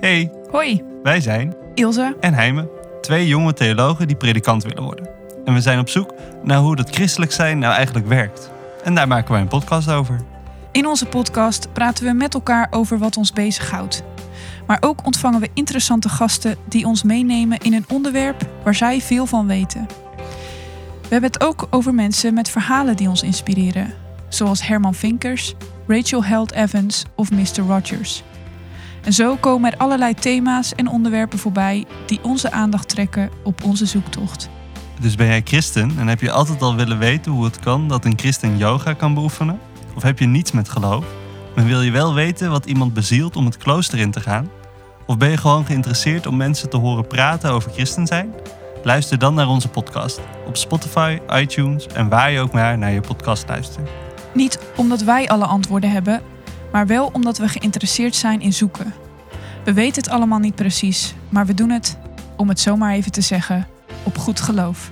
Hey, Hoi, wij zijn Ilse. en Heime, twee jonge theologen die predikant willen worden. En we zijn op zoek naar hoe dat christelijk zijn nou eigenlijk werkt. En daar maken wij een podcast over. In onze podcast praten we met elkaar over wat ons bezighoudt. Maar ook ontvangen we interessante gasten die ons meenemen in een onderwerp waar zij veel van weten. We hebben het ook over mensen met verhalen die ons inspireren, zoals Herman Vinkers, Rachel Held Evans of Mr. Rogers. En zo komen er allerlei thema's en onderwerpen voorbij die onze aandacht trekken op onze zoektocht. Dus ben jij christen en heb je altijd al willen weten hoe het kan dat een christen yoga kan beoefenen? Of heb je niets met geloof, maar wil je wel weten wat iemand bezielt om het klooster in te gaan? Of ben je gewoon geïnteresseerd om mensen te horen praten over christen zijn? Luister dan naar onze podcast op Spotify, iTunes en waar je ook maar naar je podcast luistert. Niet omdat wij alle antwoorden hebben, maar wel omdat we geïnteresseerd zijn in zoeken. We weten het allemaal niet precies, maar we doen het, om het zomaar even te zeggen, op goed geloof.